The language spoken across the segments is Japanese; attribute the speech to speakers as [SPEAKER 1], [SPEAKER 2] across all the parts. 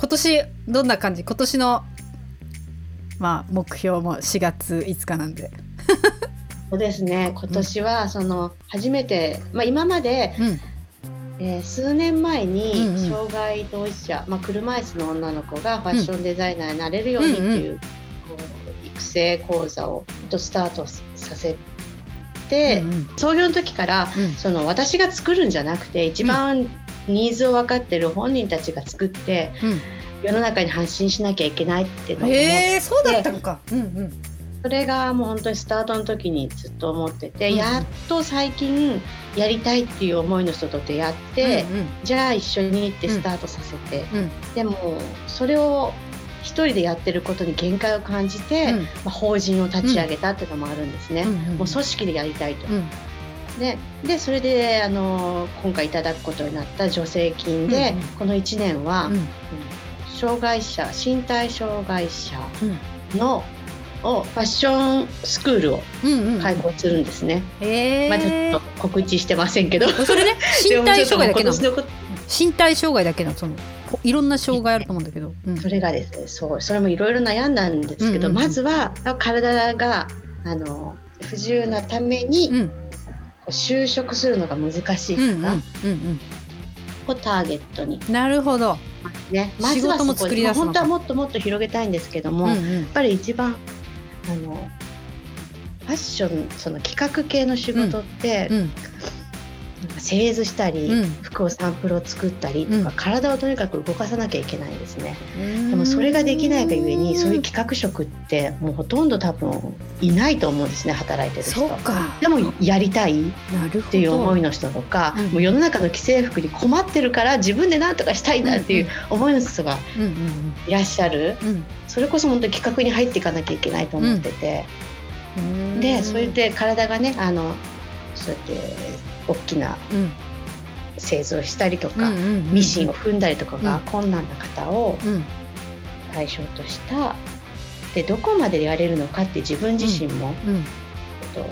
[SPEAKER 1] 今年どんな感じ？今年のまあ目標も4月5日なんで。
[SPEAKER 2] そうですね。今年はその初めて、まあ、今まで、
[SPEAKER 1] うん。
[SPEAKER 2] えー数年前
[SPEAKER 1] うん
[SPEAKER 2] に
[SPEAKER 1] うん。
[SPEAKER 2] 障害当事者、まあ、車椅子の女の子がファッションデザイナーになれるようにっていう,、こう育成講座をとスタートさせて、
[SPEAKER 1] うんうん。
[SPEAKER 2] 創業の時から
[SPEAKER 1] うん。
[SPEAKER 2] その私が作るんじゃなくて一番ニーズを分かってる本人たちが作って世の中に発信しなきゃいけないっていう
[SPEAKER 1] うん、
[SPEAKER 2] のを思って。
[SPEAKER 1] そうだったのか。うんうん。
[SPEAKER 2] それがもう本当にスタートの時にずっと思ってて、
[SPEAKER 1] うん。
[SPEAKER 2] やっと最近やりたいっていう思いの人と出会って、
[SPEAKER 1] うん
[SPEAKER 2] じゃあ一緒にってスタートさせて、
[SPEAKER 1] うん。うん。
[SPEAKER 2] でもそれを一人でやってることに限界を感じて、
[SPEAKER 1] うん。
[SPEAKER 2] まあ、法人を立ち上げたっていうのもあるんですね。
[SPEAKER 1] うんうん
[SPEAKER 2] もう組織でやりたいと。
[SPEAKER 1] うん
[SPEAKER 2] ででそれであの今回いただくことになった助成金で、
[SPEAKER 1] うんうん。
[SPEAKER 2] この1年は、
[SPEAKER 1] うん。
[SPEAKER 2] うん障害者身体障害者
[SPEAKER 1] うん。
[SPEAKER 2] のをファッションスクールを
[SPEAKER 1] うんうん。
[SPEAKER 2] 開講するんですね。
[SPEAKER 1] へえ
[SPEAKER 2] まあちょっと告知してませんけど。
[SPEAKER 1] それね 身体障害だけなの？身体障害だけなの？そのほいろんな障害あると思うんだけど、うん。
[SPEAKER 2] それがですね、そうそれもいろいろ悩んだんですけど、
[SPEAKER 1] うんうんうん。
[SPEAKER 2] まずは体があの不自由なために、
[SPEAKER 1] うん
[SPEAKER 2] 就職するのが難しい
[SPEAKER 1] うんうん
[SPEAKER 2] 方
[SPEAKER 1] うん
[SPEAKER 2] をターゲットに、
[SPEAKER 1] うんなるほど、
[SPEAKER 2] ね、まずは
[SPEAKER 1] 仕事も
[SPEAKER 2] 本当はもっともっと広げたいんですけども、
[SPEAKER 1] うん
[SPEAKER 2] やっ
[SPEAKER 1] うん
[SPEAKER 2] ぱり一番あのファッションその企画系の仕事って、
[SPEAKER 1] うん
[SPEAKER 2] なん。か製図したり、
[SPEAKER 1] うん。
[SPEAKER 2] 服をサンプルを作ったりとか、
[SPEAKER 1] うん。
[SPEAKER 2] 体をとにかく動かさなきゃいけないんですね。
[SPEAKER 1] で
[SPEAKER 2] でもそれができないがゆえにそういう企画職ってもうほとんど多分いないと思うんですね働いてる人。
[SPEAKER 1] そうか。
[SPEAKER 2] でもやりたいっていう思いの人とか、
[SPEAKER 1] うん。
[SPEAKER 2] もう世の中の既製服に困ってるから自分で何とかしたいんだっていう思いの人がいらっしゃる。
[SPEAKER 1] うん。
[SPEAKER 2] それこそ本当に企画に入っていかなきゃいけないと思ってて、
[SPEAKER 1] うん。
[SPEAKER 2] でそれで体がねあのそうやって大きな
[SPEAKER 1] うん。
[SPEAKER 2] 製図をしたりとか、
[SPEAKER 1] うんうんうん
[SPEAKER 2] ミシンを踏んだりとかが
[SPEAKER 1] うん。
[SPEAKER 2] 困難な方を
[SPEAKER 1] うん。
[SPEAKER 2] 対象とした。でどこまでやれるのかって自分自身も、
[SPEAKER 1] うん。
[SPEAKER 2] と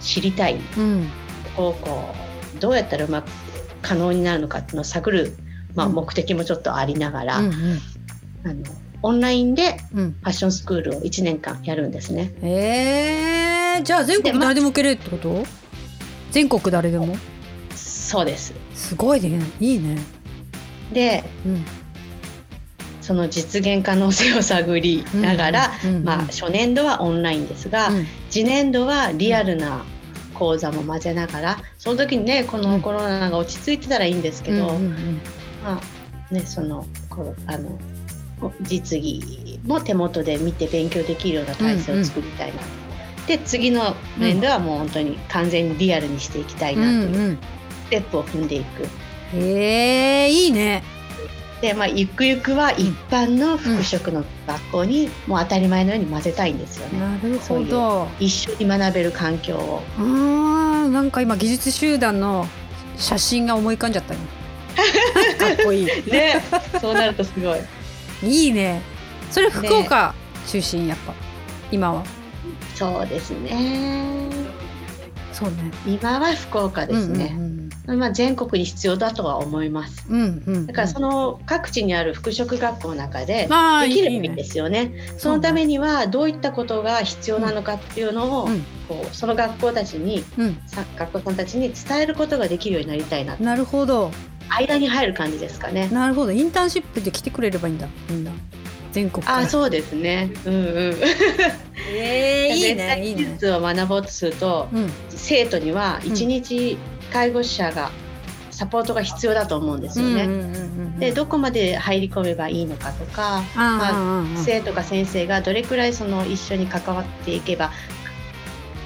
[SPEAKER 2] 知りたい。
[SPEAKER 1] うん。
[SPEAKER 2] こうこうどうやったらうまく可能になるのかっていうのを探る、まあ、
[SPEAKER 1] うん。
[SPEAKER 2] 目的もちょっとありながら、
[SPEAKER 1] うん
[SPEAKER 2] あのオンラインで
[SPEAKER 1] うん。
[SPEAKER 2] ファッションスクールを1年間やるんですね。
[SPEAKER 1] えー、じゃあ全国誰でも受けれるってこと？全国誰でも？
[SPEAKER 2] そうです。
[SPEAKER 1] すごいね。いいね。
[SPEAKER 2] で
[SPEAKER 1] うん。
[SPEAKER 2] その実現可能性を探りながら、
[SPEAKER 1] うんうんうん
[SPEAKER 2] まあ、初年度はオンラインですが、
[SPEAKER 1] うん。
[SPEAKER 2] 次年度はリアルな講座も混ぜながらその時にねこのコロナが落ち着いてたらいいんですけど、
[SPEAKER 1] うんうん
[SPEAKER 2] まあね、そのこうあの実技も手元で見て勉強できるような体制を作りたいな、で次の年度はもう本当に完全にリアルにしていきたいなという
[SPEAKER 1] うんうん。
[SPEAKER 2] ステップを踏んでいく。
[SPEAKER 1] へえいいね。
[SPEAKER 2] で、まあ、ゆくゆくは一般の服飾の学校にもう当たり前のように混ぜたいんですよね。
[SPEAKER 1] なる
[SPEAKER 2] そういう
[SPEAKER 1] ほど
[SPEAKER 2] 一緒に学べる環境を。
[SPEAKER 1] あーなんか今技術集団の写真が思い浮かんじゃったよ。かっこいい。
[SPEAKER 2] ね、そうなるとすごい。
[SPEAKER 1] いいね。それ福岡中心やっぱ。今は
[SPEAKER 2] そうですね。
[SPEAKER 1] そうね
[SPEAKER 2] 今は福岡ですね。まあ全国に必要だとは思います。
[SPEAKER 1] うんうんうんうん
[SPEAKER 2] だからその各地にある服飾学校の中で
[SPEAKER 1] まあ
[SPEAKER 2] できればいいん
[SPEAKER 1] いいね
[SPEAKER 2] ですよね。そのためにはどういったことが必要なのかっていうのを、
[SPEAKER 1] うん
[SPEAKER 2] こうその学校たちに
[SPEAKER 1] うん
[SPEAKER 2] さ学校さんたちに伝えることができるようになりたいな。
[SPEAKER 1] なるほど
[SPEAKER 2] 間に入る感じですかね。
[SPEAKER 1] なるほどインターンシップで来てくれればいいんだみんな全国
[SPEAKER 2] あ、そうですね。うんうん。
[SPEAKER 1] えー、いいねいいね。
[SPEAKER 2] 技術を学ぼうとすると、
[SPEAKER 1] うん。
[SPEAKER 2] 生徒には一日介護者がサポートが必要だと思うんですよね。
[SPEAKER 1] うんうんうんうん
[SPEAKER 2] でどこまで入り込めばいいのかとか、まあ生徒か先生がどれくらいその一緒に関わっていけば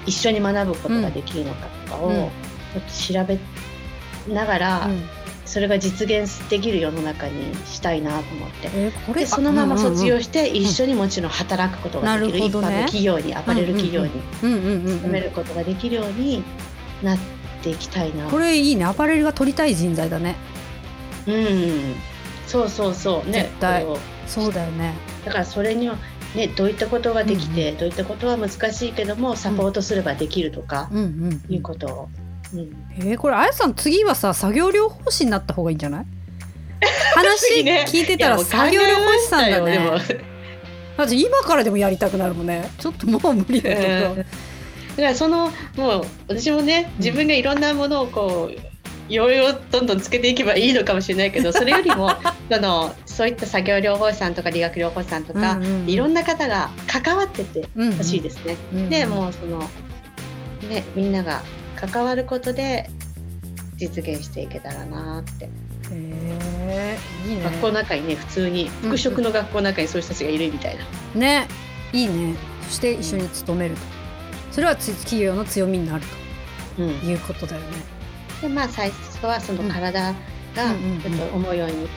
[SPEAKER 2] 一緒に学ぶことができるのかとかを
[SPEAKER 1] うん。
[SPEAKER 2] ちょっと調べながら、
[SPEAKER 1] うん
[SPEAKER 2] それが実現できる世の中にしたいなと思って。
[SPEAKER 1] えーこれ
[SPEAKER 2] でそのまま卒業
[SPEAKER 1] し
[SPEAKER 2] して一緒にもちろん働くことができる,、
[SPEAKER 1] なるほどね。
[SPEAKER 2] 一般の企業にアパレル企業に
[SPEAKER 1] うんうんうんうん
[SPEAKER 2] 勤めることができるようになっていきたいな。
[SPEAKER 1] これいいね。アパレルが取りたい人材だね。
[SPEAKER 2] うん、そうそうそう。ね。
[SPEAKER 1] 絶対。そうだよね。
[SPEAKER 2] だからそれにはねどういったことができて、どういったことは難しいけどもサポートすればできるとか
[SPEAKER 1] うんうん。
[SPEAKER 2] いうことを、うん。
[SPEAKER 1] えー、これあやさん次はさ作業療法士になった方がいいんじゃない？話
[SPEAKER 2] ね。
[SPEAKER 1] 聞いてたら作業療法士さんだね。だって今からでもやりたくなるもんね。ちょっともう無理だけど、
[SPEAKER 2] うん。だからそのもう私もね自分がいろんなものをこういろいろどんどんつけていけばいいのかもしれないけどそれよりも そのそういった作業療法士さんとか理学療法士さんとか、
[SPEAKER 1] うんうんうん。
[SPEAKER 2] いろんな方が関わってて
[SPEAKER 1] うん
[SPEAKER 2] ほしいですね。
[SPEAKER 1] うん。
[SPEAKER 2] でもうそのねみんなが関わることで実現していけたらなって、
[SPEAKER 1] へえいいね。
[SPEAKER 2] 学校の中にね普通に服飾の学校の中にそういう人たちがいるみたいな。
[SPEAKER 1] ねいいね。そして一緒に勤めると。それはつ企業の強みになる
[SPEAKER 2] うん。
[SPEAKER 1] ということだよね。
[SPEAKER 2] でまあ最初はその体が
[SPEAKER 1] うんうんうん。
[SPEAKER 2] ちょっと思うように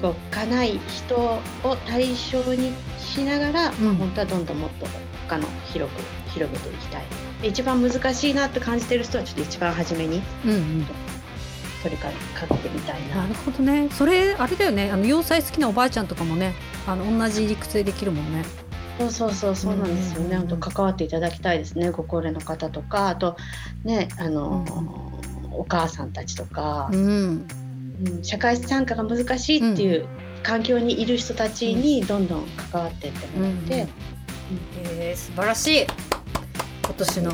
[SPEAKER 2] 動かない人を対象にしながら、
[SPEAKER 1] ん。
[SPEAKER 2] 本当はどんどんもっと他の広く広げていきたい。で一番難しいなって感じてる人はちょっと一番初めに
[SPEAKER 1] うんうん。
[SPEAKER 2] 取りかかけてみたいな。
[SPEAKER 1] なるほどね。それあれだよね。あの洋裁好きなおばあちゃんとかもねあの同じ理屈でできるもんね。
[SPEAKER 2] そうそうそうそうなんですよね、
[SPEAKER 1] うんうんうん。
[SPEAKER 2] 本当関わっていただきたいですね。ご高齢の方とかあとねあの、お母さんたちとか。
[SPEAKER 1] う、ん。
[SPEAKER 2] うん。社会参加が難しいっていう環境にいる人たちにどんどん関わっていってもらって、
[SPEAKER 1] えー、素晴らしい今年の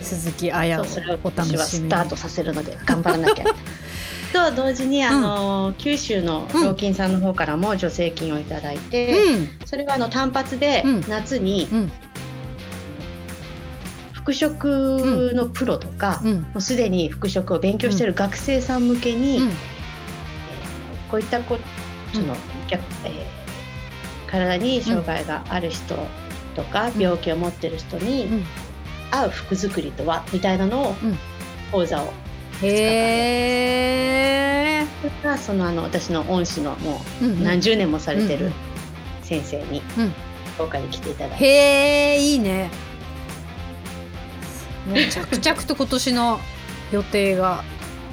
[SPEAKER 1] 鈴木彩をお楽しみに。
[SPEAKER 2] スタートさせるので頑張らなきゃ。と同時にあの、九州の老金さんの方からも助成金をいただいて、
[SPEAKER 1] うん。
[SPEAKER 2] それはあの単発で
[SPEAKER 1] うん。
[SPEAKER 2] 夏に
[SPEAKER 1] うん。
[SPEAKER 2] 服飾のプロとか、
[SPEAKER 1] うん。
[SPEAKER 2] もうすでに服飾を勉強している学生さん向けに、
[SPEAKER 1] うん。
[SPEAKER 2] こういったこその、逆えー体に障害がある人とか、
[SPEAKER 1] うん。
[SPEAKER 2] 病気を持ってる人に
[SPEAKER 1] うん
[SPEAKER 2] 合う服作りとはみたいなのを、
[SPEAKER 1] うん。
[SPEAKER 2] 講座を
[SPEAKER 1] へえ
[SPEAKER 2] それがそのあの私の恩師のも
[SPEAKER 1] う
[SPEAKER 2] 何十年もされてる先生に
[SPEAKER 1] うん。
[SPEAKER 2] 紹介に来ていただいて、
[SPEAKER 1] へえいいね。着々と今年の予定が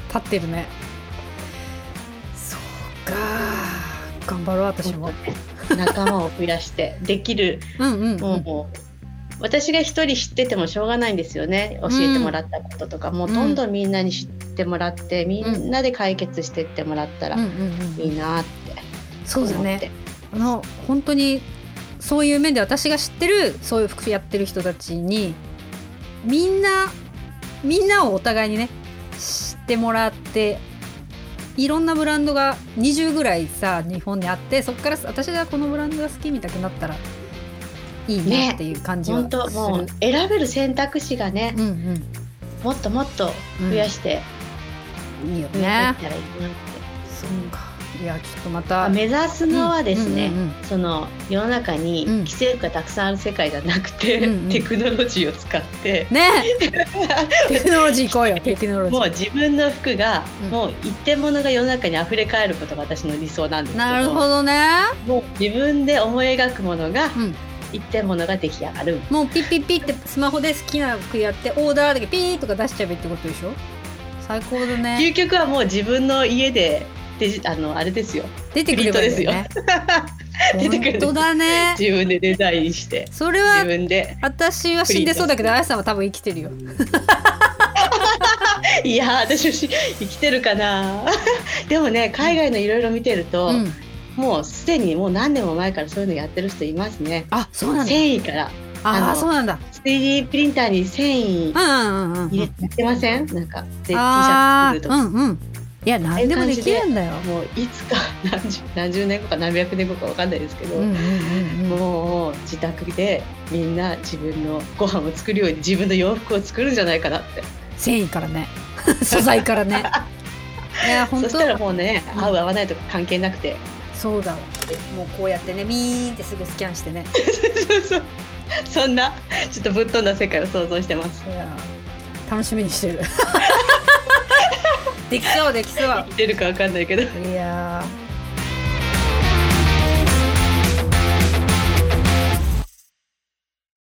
[SPEAKER 1] 立ってるね。そうか。頑張ろう私も。
[SPEAKER 2] 仲間を増やしてできる
[SPEAKER 1] うんうん
[SPEAKER 2] もうもう私が一人知っててもしょうがないんですよね。教えてもらったこととか、もうどんどんみんなに知ってもらって、みんなで解決していってもらったらいいなって
[SPEAKER 1] そうだね。あの本当にそういう面で私が知ってるそういう服やってる人たちにみんなみんなをお互いにね知ってもらっていろんなブランドが20ぐらいさ日本にあってそこから私がこのブランドが好きみたくなったらいいねっていう感じは
[SPEAKER 2] 本当
[SPEAKER 1] す
[SPEAKER 2] もう
[SPEAKER 1] る。
[SPEAKER 2] 選べる選択肢がね、
[SPEAKER 1] うんうん
[SPEAKER 2] もっともっと増やして
[SPEAKER 1] いいよ
[SPEAKER 2] 増やった
[SPEAKER 1] ね。
[SPEAKER 2] らいいなって、
[SPEAKER 1] そうか。いやちょっとまた。
[SPEAKER 2] 目指すのはですね、
[SPEAKER 1] うんうんうん
[SPEAKER 2] その世の中に
[SPEAKER 1] うん
[SPEAKER 2] 規制がたくさんある世界じゃなくて、
[SPEAKER 1] うんうん
[SPEAKER 2] テクノロジーを使って、
[SPEAKER 1] ねテクノロジー行こうよ テクノロジー。
[SPEAKER 2] もう自分の服が、
[SPEAKER 1] うん
[SPEAKER 2] もう一点物が世の中に溢れ返ることが私の理想なんですけど
[SPEAKER 1] なるほどね。
[SPEAKER 2] もう自分で思い描くものが
[SPEAKER 1] うん。
[SPEAKER 2] 一点物が出来上がる、
[SPEAKER 1] もうピッピッピッってスマホで好きな服やってオーダーだけピーとか出しちゃえってことでしょ？最高だね。
[SPEAKER 2] 究極はもう自分の家でデジあのあれですよ。
[SPEAKER 1] 出てくればいいんだよね。
[SPEAKER 2] 出てくる
[SPEAKER 1] 本当だね。
[SPEAKER 2] 自分でデザインして自
[SPEAKER 1] それは
[SPEAKER 2] 分で
[SPEAKER 1] 私は死んでそうだけどあやさんは多分生きてるよ。
[SPEAKER 2] いやー私生きてるかな でもね海外のいろいろ見てると、
[SPEAKER 1] うん
[SPEAKER 2] もうすでにもう何年も前からそういうのやってる人いますね。
[SPEAKER 1] あそうなんだ。
[SPEAKER 2] 繊維から。
[SPEAKER 1] ああそうなんだ。
[SPEAKER 2] 3D プリンターに繊維入れてません？なんかで T シャツ作るとか
[SPEAKER 1] うんうん。いや何でもで。きるんだよ。
[SPEAKER 2] もういつか 何十何十年後か何百年後かわかんないですけど、もう自宅でみんな自分のご飯を作るように自分の洋服を作るんじゃないかなって。
[SPEAKER 1] 繊維からね。素材からね。いや本当。
[SPEAKER 2] そしたらもうね、
[SPEAKER 1] うん。
[SPEAKER 2] 合う合わないとか関係なくて
[SPEAKER 1] そうだわもうこうやってねビーンってすぐスキャンしてね。
[SPEAKER 2] そうそう。そんなちょっとぶっ飛んだ世界を想像してます。
[SPEAKER 1] いや楽しみにしてる。できそうできそう。
[SPEAKER 2] 生きてるかわかんないけど。
[SPEAKER 1] いやー